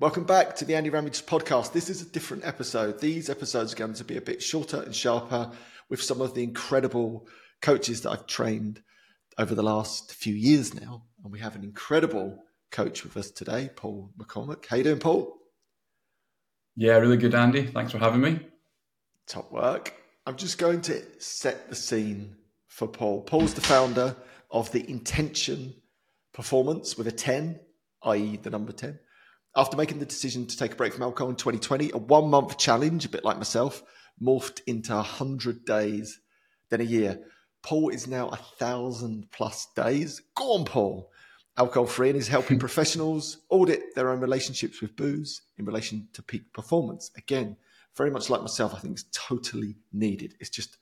Welcome back to the Andy Ramage podcast. This is a different episode. These episodes are going to be a bit shorter and sharper with some of the incredible coaches that I've trained over the last few years now. And we have an incredible coach with us today, Paul McCormack. How you doing, Paul? Yeah, really good, Andy. Thanks for having me. Top work. I'm just going to set the scene for Paul. Paul's the founder of the Intention Performance with a 10, i.e., the number 10 after making the decision to take a break from alcohol in 2020, a one month challenge, a bit like myself, morphed into 100 days, then a year. Paul is now a thousand plus days. Go on, Paul. Alcohol free and is helping professionals audit their own relationships with booze in relation to peak performance. Again, very much like myself, I think it's totally needed. It's just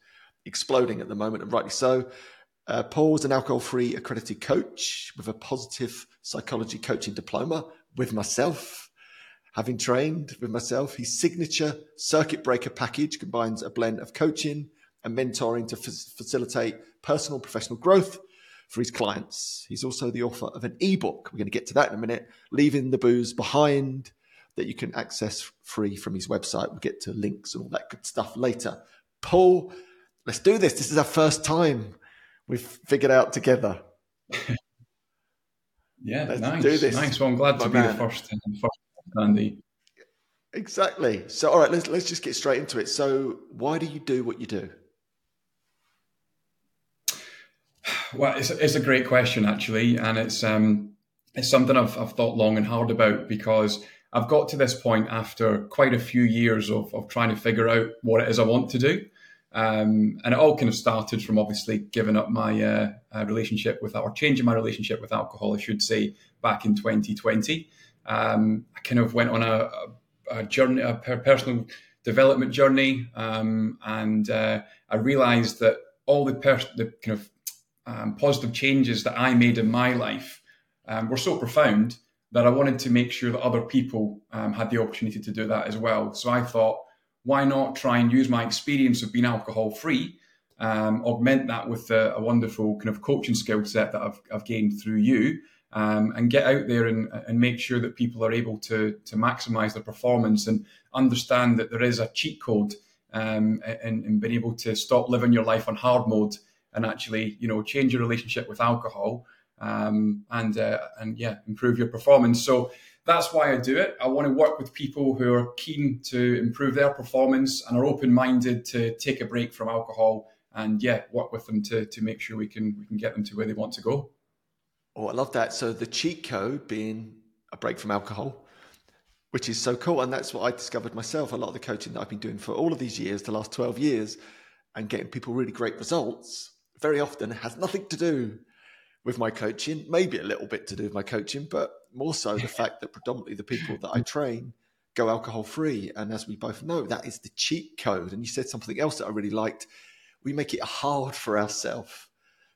exploding at the moment, and rightly so. Uh, Paul is an alcohol free accredited coach with a positive psychology coaching diploma with myself, having trained with myself. His signature circuit breaker package combines a blend of coaching and mentoring to f- facilitate personal professional growth for his clients. He's also the author of an ebook. We're going to get to that in a minute, Leaving the Booze Behind, that you can access free from his website. We'll get to links and all that good stuff later. Paul, let's do this. This is our first time we've figured out together. Yeah, Let's nice. Do this. Nice. Well, I'm glad to be man. the first, first Andy. Exactly. So, all right, let's let's just get straight into it. So, why do you do what you do? Well, it's, it's a great question actually, and it's um it's something I've I've thought long and hard about because I've got to this point after quite a few years of of trying to figure out what it is I want to do. Um, and it all kind of started from obviously giving up my uh, uh, relationship with, or changing my relationship with alcohol, I should say, back in 2020. Um, I kind of went on a, a, journey, a personal development journey, um, and uh, I realized that all the, pers- the kind of um, positive changes that I made in my life um, were so profound that I wanted to make sure that other people um, had the opportunity to do that as well. So I thought, why not try and use my experience of being alcohol free, um, augment that with a, a, wonderful kind of coaching skill set that I've, I've gained through you, um, and get out there and, and make sure that people are able to, to maximize their performance and understand that there is a cheat code um, and, and being able to stop living your life on hard mode and actually, you know, change your relationship with alcohol um, and uh, and yeah, improve your performance. So that's why I do it. I want to work with people who are keen to improve their performance and are open minded to take a break from alcohol and yeah, work with them to to make sure we can we can get them to where they want to go. Oh, I love that. So the cheat code being a break from alcohol, which is so cool. And that's what I discovered myself. A lot of the coaching that I've been doing for all of these years, the last 12 years, and getting people really great results, very often has nothing to do with my coaching, maybe a little bit to do with my coaching, but more so the fact that predominantly the people that I train go alcohol free. And as we both know, that is the cheat code. And you said something else that I really liked. We make it hard for ourselves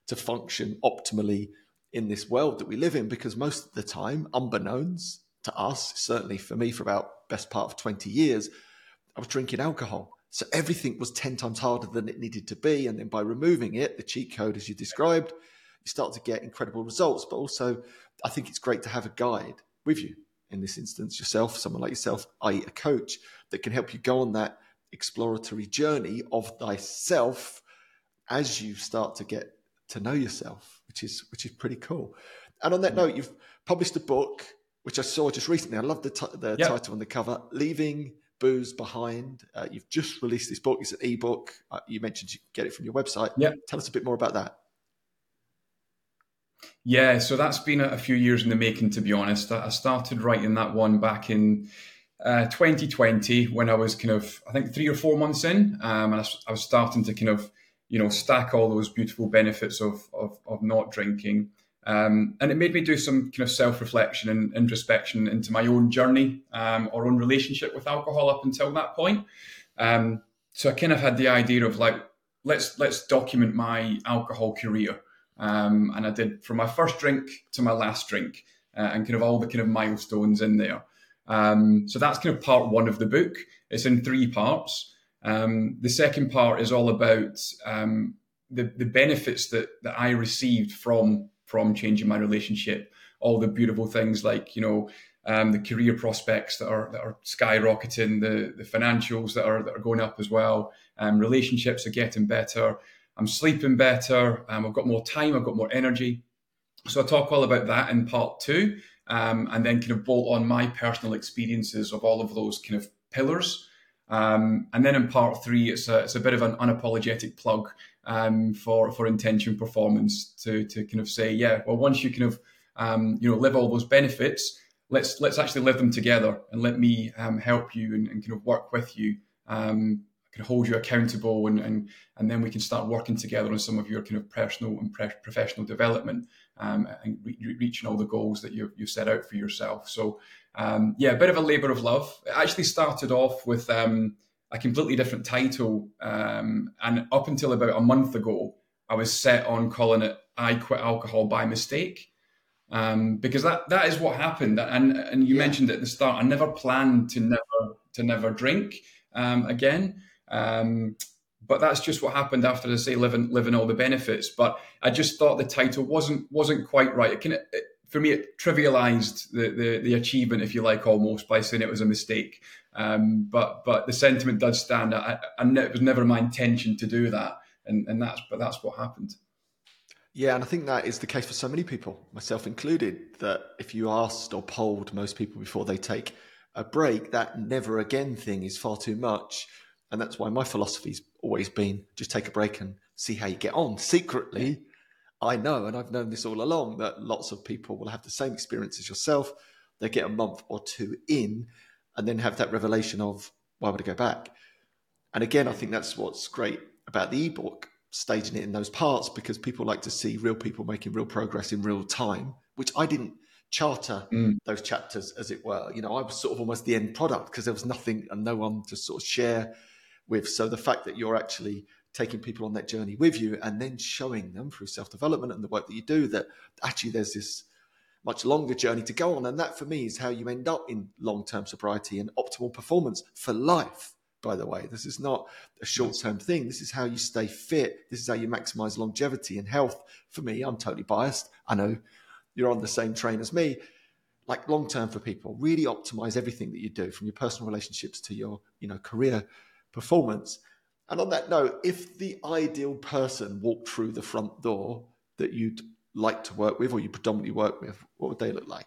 to function optimally in this world that we live in because most of the time, unbeknownst to us, certainly for me for about best part of 20 years, I was drinking alcohol. So everything was 10 times harder than it needed to be. And then by removing it, the cheat code, as you described, you start to get incredible results. But also, I think it's great to have a guide with you in this instance, yourself, someone like yourself, i.e., a coach that can help you go on that exploratory journey of thyself as you start to get to know yourself, which is which is pretty cool. And on that note, you've published a book which I saw just recently. I love the, t- the yep. title on the cover, "Leaving Booze Behind." Uh, you've just released this book. It's an ebook. Uh, you mentioned you get it from your website. Yeah. Tell us a bit more about that. Yeah, so that's been a few years in the making, to be honest. I started writing that one back in uh, 2020 when I was kind of, I think, three or four months in, um, and I, I, was starting to kind of, you know, stack all those beautiful benefits of of, of not drinking. Um, and it made me do some kind of self reflection and introspection into my own journey um, or own relationship with alcohol up until that point. Um, so I kind of had the idea of like, let's let's document my alcohol career. Um, and I did from my first drink to my last drink, uh, and kind of all the kind of milestones in there. Um, so that's kind of part one of the book. It's in three parts. Um, the second part is all about um, the the benefits that that I received from from changing my relationship. All the beautiful things like you know um, the career prospects that are that are skyrocketing, the the financials that are that are going up as well. Um, relationships are getting better. I'm sleeping better. Um, I've got more time. I've got more energy. So I talk all about that in part two, um, and then kind of bolt on my personal experiences of all of those kind of pillars. Um, and then in part three, it's a, it's a bit of an unapologetic plug um, for for intention performance to to kind of say, yeah, well, once you kind of um, you know live all those benefits, let's let's actually live them together, and let me um, help you and, and, kind of work with you. Can hold you accountable, and, and and then we can start working together on some of your kind of personal and pre- professional development, um, and re- reaching all the goals that you you set out for yourself. So um, yeah, a bit of a labour of love. It actually started off with um, a completely different title, um, and up until about a month ago, I was set on calling it "I Quit Alcohol by Mistake." Um, because that that is what happened, and and you yeah. mentioned at the start. I never planned to never to never drink um, again, um, but that's just what happened after I say living living all the benefits. But I just thought the title wasn't wasn't quite right. It can it, for me, it trivialized the, the, the achievement, if you like, almost by saying it was a mistake. Um, but but the sentiment does stand. I, I, it was never my intention to do that, and and that's but that's what happened. Yeah, and I think that is the case for so many people, myself included. That if you asked or polled most people before they take a break, that never again thing is far too much, and that's why my philosophy's always been just take a break and see how you get on. Secretly, I know, and I've known this all along, that lots of people will have the same experience as yourself. They get a month or two in and then have that revelation of, why would I go back? And again, I think that's what's great about the ebook, staging it in those parts, because people like to see real people making real progress in real time, which I didn't charter mm. those chapters, as it were. You know, I was sort of almost the end product because there was nothing and no one to sort of share with. So the fact that you're actually taking people on that journey with you and then showing them through self development and the work that you do that actually there's this much longer journey to go on. And that for me is how you end up in long term sobriety and optimal performance for life. By the way, this is not a short term thing. This is how you stay fit. This is how you maximize longevity and health. For me, I'm totally biased. I know you're on the same train as me. Like long term for people, really optimize everything that you do from your personal relationships to your, you know, career performance and on that note, if the ideal person walked through the front door that you'd like to work with or you predominantly work with, what would they look like?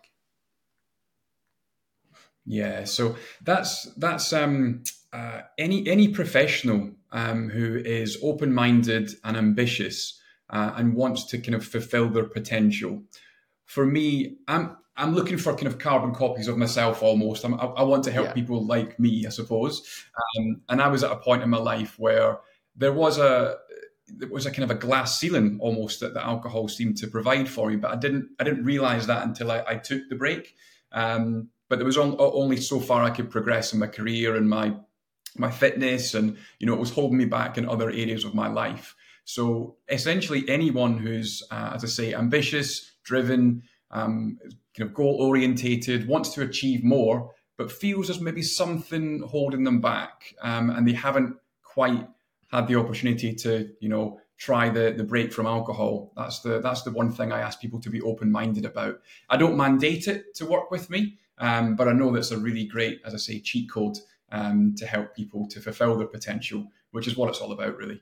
Yeah, so that's that's um, uh, any any professional um, who is open minded and ambitious uh, and wants to kind of fulfill their potential. For me, I'm I'm looking for kind of carbon copies of myself almost. I'm, i I, want to help yeah. people like me, I suppose. Um, and I was at a point in my life where there was a there was a kind of a glass ceiling almost that the alcohol seemed to provide for me, but I didn't I didn't realize that until I, I took the break. Um, but there was on, only so far I could progress in my career and my my fitness, and you know it was holding me back in other areas of my life. So essentially, anyone who's, uh, as I say, ambitious, driven, um, kind of goal orientated, wants to achieve more, but feels there's maybe something holding them back, um, and they haven't quite had the opportunity to, you know, try the the break from alcohol. That's the that's the one thing I ask people to be open minded about. I don't mandate it to work with me, um, but I know that's a really great, as I say, cheat code um, to help people to fulfil their potential, which is what it's all about, really.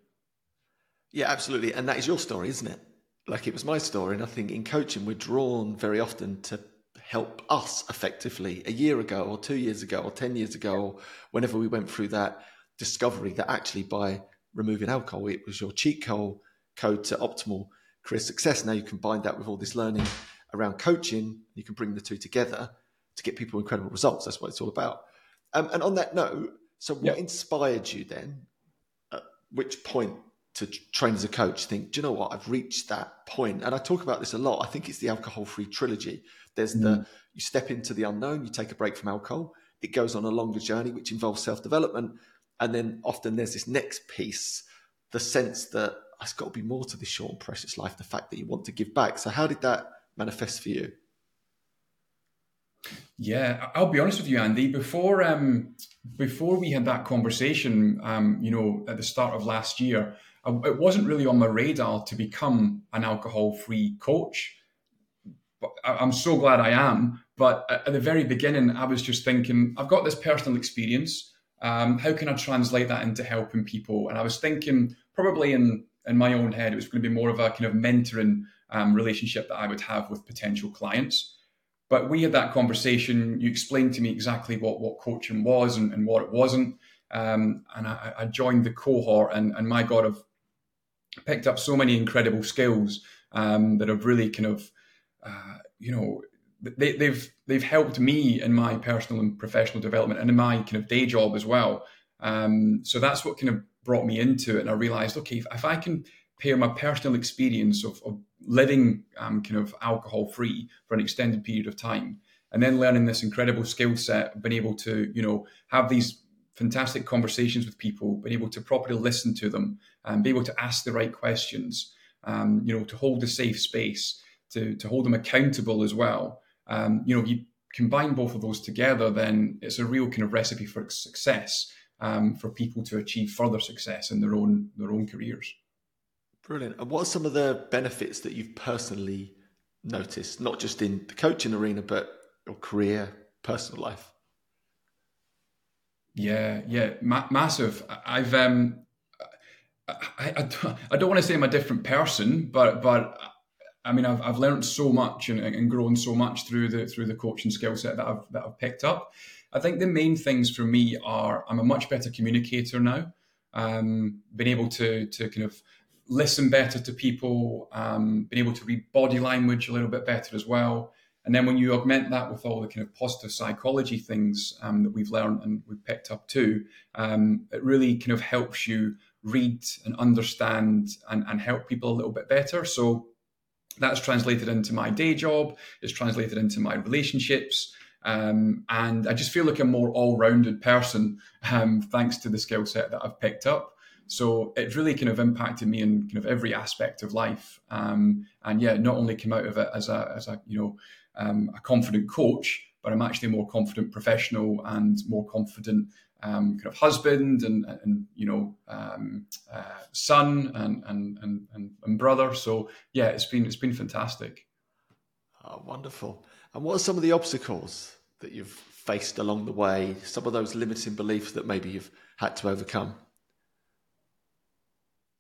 Yeah, absolutely, and that is your story, isn't it? Like it was my story. And I think in coaching, we're drawn very often to help us effectively a year ago or two years ago or 10 years ago, or whenever we went through that discovery that actually by removing alcohol, it was your cheat code, code to optimal career success. Now you combine that with all this learning around coaching, you can bring the two together to get people incredible results. That's what it's all about. Um, and on that note, so what yep. inspired you then? At which point to train as a coach think, do you know what? I've reached that point. And I talk about this a lot. I think it's the alcohol free trilogy. There's mm. the, you step into the unknown, you take a break from alcohol. It goes on a longer journey, which involves self development. And then often there's this next piece, the sense that there's got to be more to this short and precious life, the fact that you want to give back. So, how did that manifest for you? Yeah, I'll be honest with you, Andy. Before um, before we had that conversation, um, you know, at the start of last year, it wasn't really on my radar to become an alcohol free coach. But I'm so glad I am. But at the very beginning, I was just thinking, I've got this personal experience. Um, how can I translate that into helping people? And I was thinking, probably in in my own head, it was going to be more of a kind of mentoring um, relationship that I would have with potential clients. But we had that conversation. You explained to me exactly what, what coaching was and, and what it wasn't. Um, and I, I, joined the cohort, and, and my God, I've picked up so many incredible skills um, that have really kind of, uh, you know, they, they've they've helped me in my personal and professional development and in my kind of day job as well. Um, so that's what kind of brought me into it, and I realized, okay, if, if I can pair my personal experience of, of living um, kind of alcohol free for an extended period of time, and then learning this incredible skill set, being able to you know have these fantastic conversations with people, being able to properly listen to them, and be able to ask the right questions, um, you know, to hold a safe space, to to hold them accountable as well. Um, you know, you combine both of those together, then it's a real kind of recipe for success um, for people to achieve further success in their own their own careers. Brilliant. And what are some of the benefits that you've personally noticed, not just in the coaching arena, but your career, personal life? Yeah, yeah, Ma- massive. I've um, I, I, I don't want to say I'm a different person, but but I mean I've I've learned so much and, and grown so much through the through the coaching skill set that I've that I've picked up. I think the main things for me are I'm a much better communicator now. Um, been able to to kind of listen better to people, um, been able to read body language a little bit better as well. And then when you augment that with all the kind of positive psychology things um, that we've learned and we've picked up too, um, it really kind of helps you read and understand and, and help people a little bit better. So that's translated into my day job, it's translated into my relationships. Um, and I just feel like a more all-rounded person um, thanks to the skill set that I've picked up. So it really kind of impacted me in kind of every aspect of life. Um, and yeah, not only came out of it as a as a you know um, a confident coach, but I'm actually a more confident professional and more confident um, kind of husband and, and you know um, uh, son and, and and and brother. So yeah, it's been it's been fantastic. Oh, wonderful. And what are some of the obstacles that you've faced along the way? Some of those limiting beliefs that maybe you've had to overcome?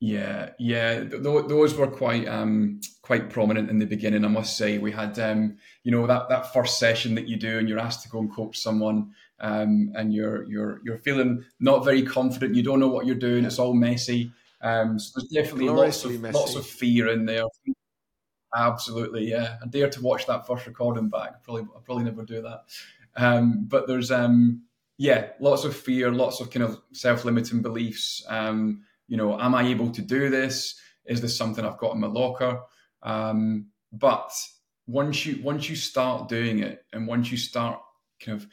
Yeah, yeah, th- those were quite um, quite prominent in the beginning. I must say, we had um, you know that, that first session that you do, and you're asked to go and coach someone, um, and you're you're you're feeling not very confident. You don't know what you're doing. It's all messy. Um, so there's definitely lots of messy. lots of fear in there. Absolutely, yeah. I dare to watch that first recording back. Probably, I'll probably never do that. Um, but there's, um, yeah, lots of fear, lots of kind of self-limiting beliefs. Um, you know, am I able to do this? Is this something I've got in my locker? Um, but once you once you start doing it, and once you start kind of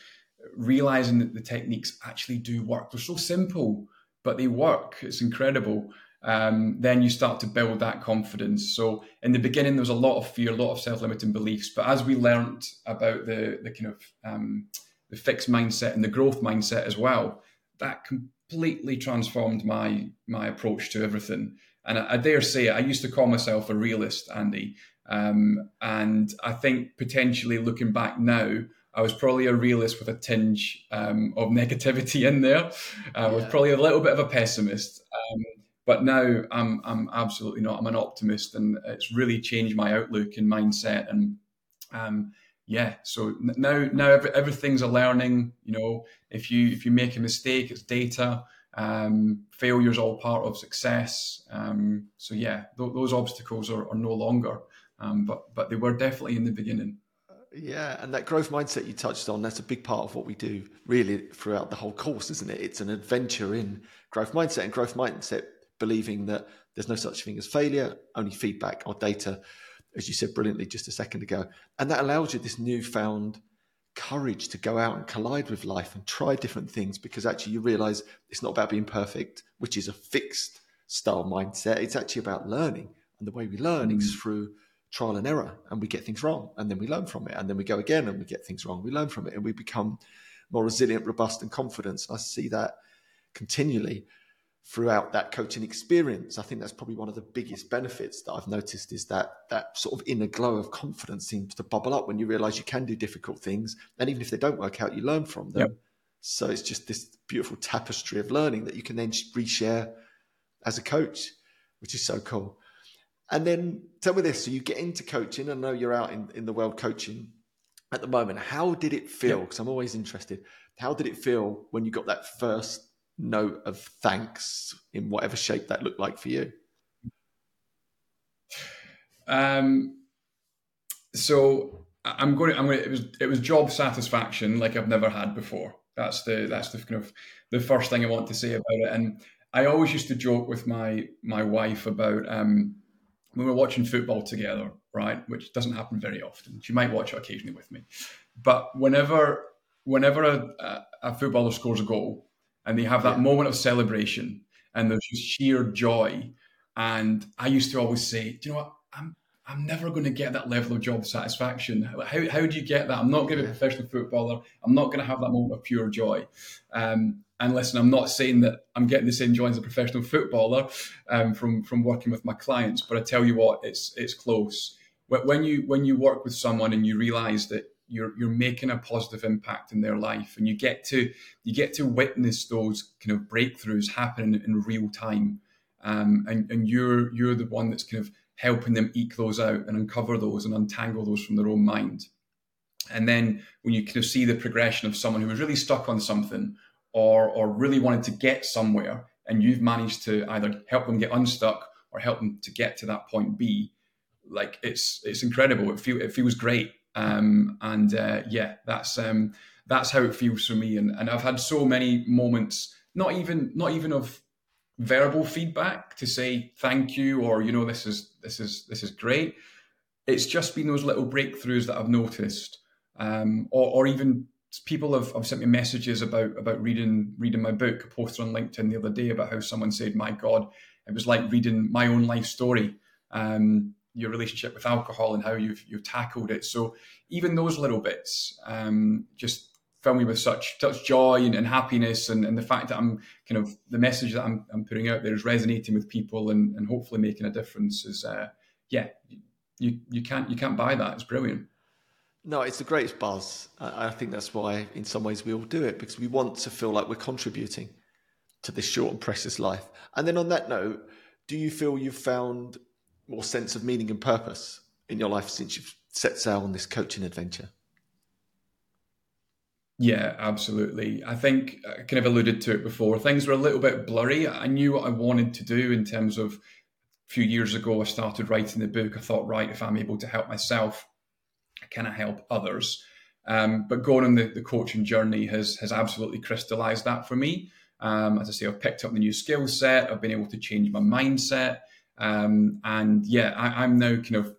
realizing that the techniques actually do work, they're so simple, but they work. It's incredible um, then you start to build that confidence. So in the beginning, there was a lot of fear, a lot of self-limiting beliefs. But as we learned about the the kind of um, the fixed mindset and the growth mindset as well, that completely transformed my my approach to everything. And I, I dare say, I used to call myself a realist, Andy. Um, and I think potentially looking back now, I was probably a realist with a tinge um, of negativity in there. I yeah. was probably a little bit of a pessimist. Um, but now I'm I'm absolutely not. I'm an optimist, and it's really changed my outlook and mindset. And um, yeah, so now now every, everything's a learning. You know, if you if you make a mistake, it's data. Um, failure is all part of success. Um, so yeah, th- those obstacles are, are no longer, um, but but they were definitely in the beginning. Yeah, and that growth mindset you touched on, that's a big part of what we do really throughout the whole course, isn't it? It's an adventure in growth mindset, and growth mindset believing that there's no such thing as failure, only feedback or data, as you said brilliantly just a second ago. And that allows you this newfound courage to go out and collide with life and try different things because actually you realize it's not about being perfect, which is a fixed style mindset. It's actually about learning. And the way we learn mm. is through trial and error and we get things wrong and then we learn from it and then we go again and we get things wrong we learn from it and we become more resilient robust and confident i see that continually throughout that coaching experience. I think that's probably one of the biggest benefits that I've noticed is that that sort of inner glow of confidence seems to bubble up when you realize you can do difficult things. And even if they don't work out, you learn from them. Yep. So it's just this beautiful tapestry of learning that you can then reshare as a coach, which is so cool. And then tell me this: so you get into coaching. I know you're out in, in the world coaching at the moment. How did it feel? Because I'm always interested. How did it feel when you got that first note of thanks in whatever shape that looked like for you? Um, so I'm going. I'm going. To, it was it was job satisfaction like I've never had before. That's the that's the kind of the first thing I want to say about it. And I always used to joke with my my wife about um, when we we're watching football together, right? Which doesn't happen very often. She might watch it occasionally with me, but whenever whenever a, a footballer scores a goal, and they have that yeah. moment of celebration and there's just sheer joy. And I used to always say, do you know what? I'm I'm never going to get that level of job satisfaction. How, how do you get that? I'm not going to be a professional footballer. I'm not going to have that moment of pure joy. Um, and listen, I'm not saying that I'm getting the same joy as a professional footballer um, from from working with my clients, but I tell you what, it's it's close. When you when you work with someone and you realise that you're you're making a positive impact in their life and you get to you get to witness those kind of breakthroughs happening in real time. Um, and and you're you're the one that's kind of helping them eke those out and uncover those and untangle those from their own mind. And then when you kind of see the progression of someone who was really stuck on something or or really wanted to get somewhere and you've managed to either help them get unstuck or help them to get to that point B like it's it's incredible. It feel it feels great um, and uh, yeah, that's um, that's how it feels for me. And, and I've had so many moments, not even not even of verbal feedback to say thank you or you know this is this is this is great. It's just been those little breakthroughs that I've noticed, um, or, or even people have, have sent me messages about about reading reading my book. I posted on LinkedIn the other day about how someone said, "My God, it was like reading my own life story." Um, your relationship with alcohol and how you've you've tackled it. So even those little bits um, just fill me with such such joy and, and happiness, and, and, the fact that I'm kind of the message that I'm, I'm putting out there is resonating with people and, and hopefully making a difference. Is uh, yeah, you you can't you can't buy that. It's brilliant. No, it's the greatest buzz. I think that's why, in some ways, we all do it because we want to feel like we're contributing to this short and precious life. And then, on that note, do you feel you've found more sense of meaning and purpose in your life since you've set sail on this coaching adventure? Yeah, absolutely. I think I kind of alluded to it before. Things were a little bit blurry. I knew what I wanted to do in terms of a few years ago, I started writing the book. I thought, right, if I'm able to help myself, I can I help others? Um, but going on the, the coaching journey has has absolutely crystallized that for me. Um, as I say, I've picked up the new skill set. I've been able to change my mindset. Um, and yeah, I, am now kind of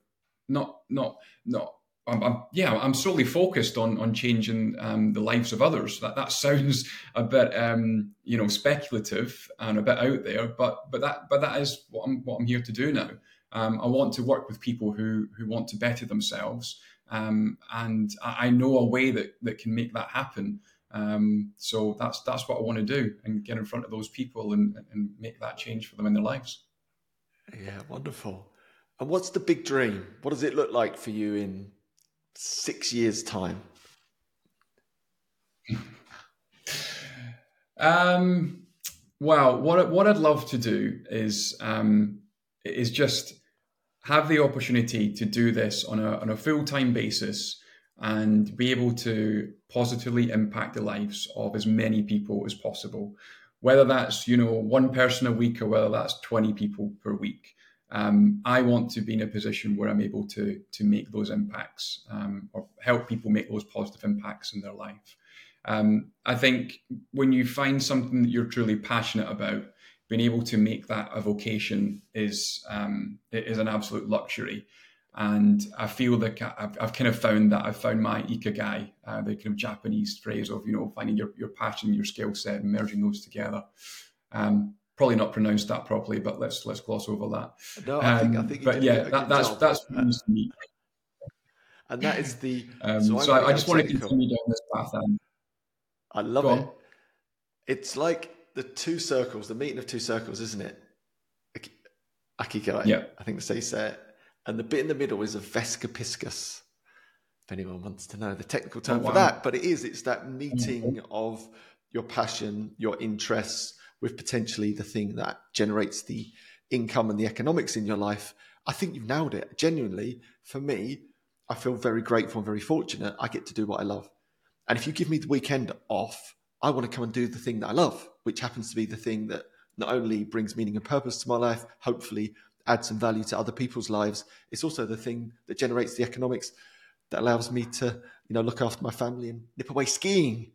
not not not. I'm, I'm, yeah, I'm solely focused on on changing um, the lives of others. That that sounds a bit um, you know speculative and a bit out there, but but that but that is what I'm what I'm here to do now. Um, I want to work with people who who want to better themselves, um, and I, I, know a way that that can make that happen. Um, so that's that's what I want to do, and get in front of those people and, and make that change for them in their lives. Yeah, wonderful. And what's the big dream? What does it look like for you in six years' time? um, well, what what I'd love to do is um, is just have the opportunity to do this on a on a full time basis and be able to positively impact the lives of as many people as possible whether that's you know one person a week or whether that's 20 people per week. Um, i want to be in a position where i'm able to to make those impacts um, or help people make those positive impacts in their life. Um, i think when you find something that you're truly passionate about being able to make that a vocation is um, is an absolute luxury and I feel like I've, I've, kind of found that I've found my ikigai, uh, the kind of Japanese phrase of you know finding your, your passion, your skill set, and merging those together. Um, probably not pronounced that properly, but let's let's gloss over that. No, I think I um, think. but yeah, that, that's job. that's what me. And that is the. Um, so, so I, I, just want to continue down this path. I love Go it. On. It's like the two circles, the meeting of two circles, isn't it? Ikigai. Yeah. I think that's how you say it. And the bit in the middle is a vesica piscis, if anyone wants to know the technical term Oh, wow. for that. But it is, it's that mm-hmm. meeting of your passion, your interests with potentially the thing that generates the income and the economics in your life. I think you've nailed it. Genuinely, for me, I feel very grateful and very fortunate. I get to do what I love. And if you give me the weekend off, I want to come and do the thing that I love, which happens to be the thing that not only brings meaning and purpose to my life, hopefully adds some value to other people's lives. It's also the thing that generates the economics that allows me to, you know, look after my family and nip away skiing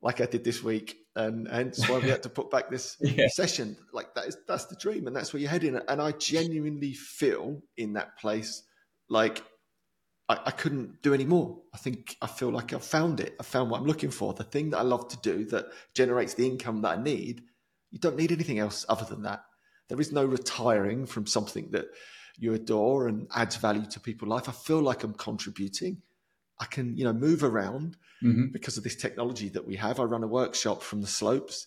like I did this week. And hence why we had to put back this Yeah. session. Like that is that's the dream and that's where you're heading. And I genuinely feel in that place like I, I couldn't do any more. I think I feel like I've found it. I found what I'm looking for. The thing that I love to do that generates the income that I need. You don't need anything else other than that. There is no retiring from something that you adore and adds value to people's life. I feel like I'm contributing. I can, you know, move around hmm because of this technology that we have. I run a workshop from the slopes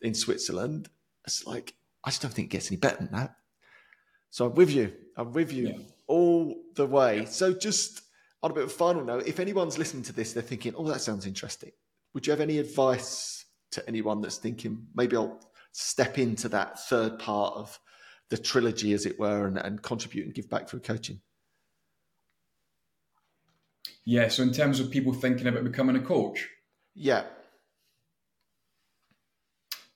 in Switzerland. It's like I just don't think it gets any better than that. So I'm with you. I'm with you Yeah. all the way. So just on a bit of a final note, if anyone's listening to this, they're thinking, "Oh, that sounds interesting." Would you have any advice to anyone that's thinking maybe I'll step into that third part of the trilogy, as it were, and, and contribute and give back through coaching? Yeah. So in terms of people thinking about becoming a coach, Yeah,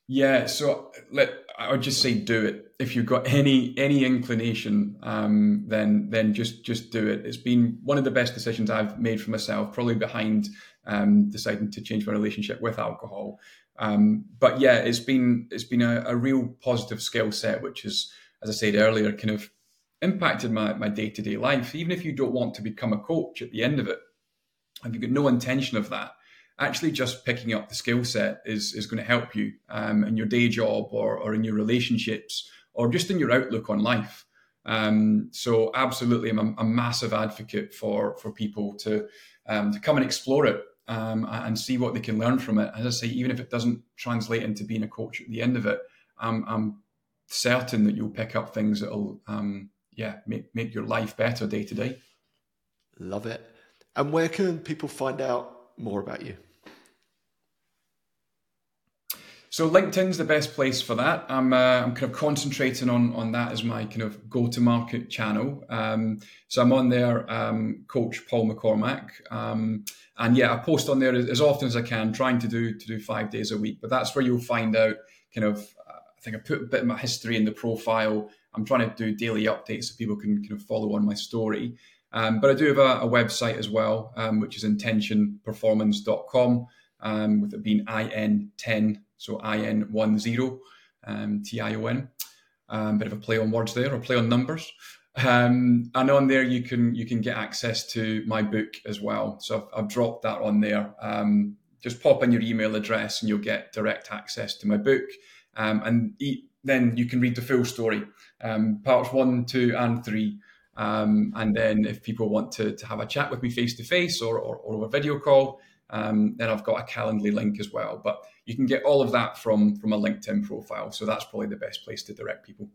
Yeah, so let I would just say do it. If you've got any any inclination, um, then then just just do it. It's been one of the best decisions I've made for myself, probably behind um, deciding to change my relationship with alcohol. Um, but yeah, it's been it's been a, a real positive skill set, which is, as I said earlier, kind of impacted my my day to day life. Even if you don't want to become a coach at the end of it, if you've got no intention of that, actually just picking up the skill set is is going to help you um, in your day job or or in your relationships or just in your outlook on life. Um, so absolutely, I'm a, a massive advocate for for people to um, to come and explore it um, and see what they can learn from it. As I say, even if it doesn't translate into being a coach at the end of it, I'm, I'm certain that you'll pick up things that'll um, yeah make make your life better day to day. love it. And where can people find out more about you? So LinkedIn's the best place for that. I'm uh, I'm kind of concentrating on on that as my kind of go to market channel. Um, so I'm on there, um, Coach Paul McCormack, um, and yeah, I post on there as, often as I can, trying to do to do five days a week. But that's where you'll find out kind of. Uh, I think I put a bit of my history in the profile. I'm trying to do daily updates so people can kind of follow on my story. Um, but I do have a, a website as well, um, which is intentionperformance.com, um, with it being IN10 so IN10, um, T-I-O-N. Um, bit of a play on words there, or play on numbers. Um, and on there, you can you can get access to my book as well. So I've, I've dropped that on there. Um, just pop in your email address, and you'll get direct access to my book. Um, and then you can read the full story, um, parts one, two, and three. Um, and then if people want to, to have a chat with me face to face or or over video call, then I've got a Calendly link as well. But you can get all of that from from a LinkedIn profile. So that's probably the best place to direct people.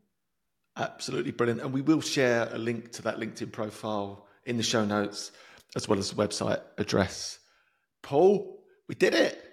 Absolutely brilliant. And we will share a link to that LinkedIn profile in the show notes, as well as the website address. Paul, we did it.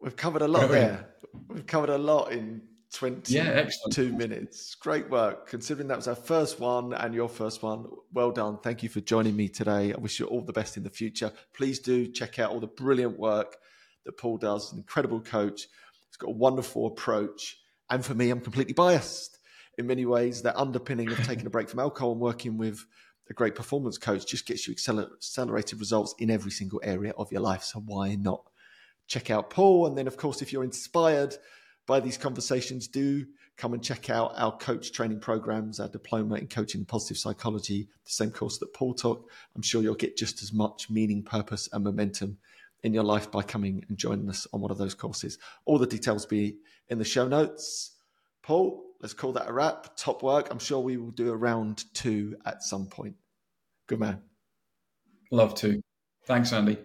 We've covered a lot Brilliant. there. We've covered a lot in 22 Yeah, minutes. Great work. Considering that was our first one and your first one, well done. Thank you for joining me today. I wish you all the best in the future. Please do check out all the brilliant work that Paul does. An incredible coach. He's got a wonderful approach. And for me, I'm completely biased in many ways. That underpinning of taking a break from alcohol and working with a great performance coach just gets you acceler- accelerated results in every single area of your life. So why not check out Paul? And then, of course, if you're inspired by these conversations, do come and check out our coach training programs, our diploma in coaching and positive psychology, the same course that Paul took. I'm sure you'll get just as much meaning, purpose, and momentum in your life by coming and joining us on one of those courses. All the details be in the show notes. Paul, let's call that a wrap. Top work. I'm sure we will do a round two at some point. Good man. Love to. Thanks, Andy.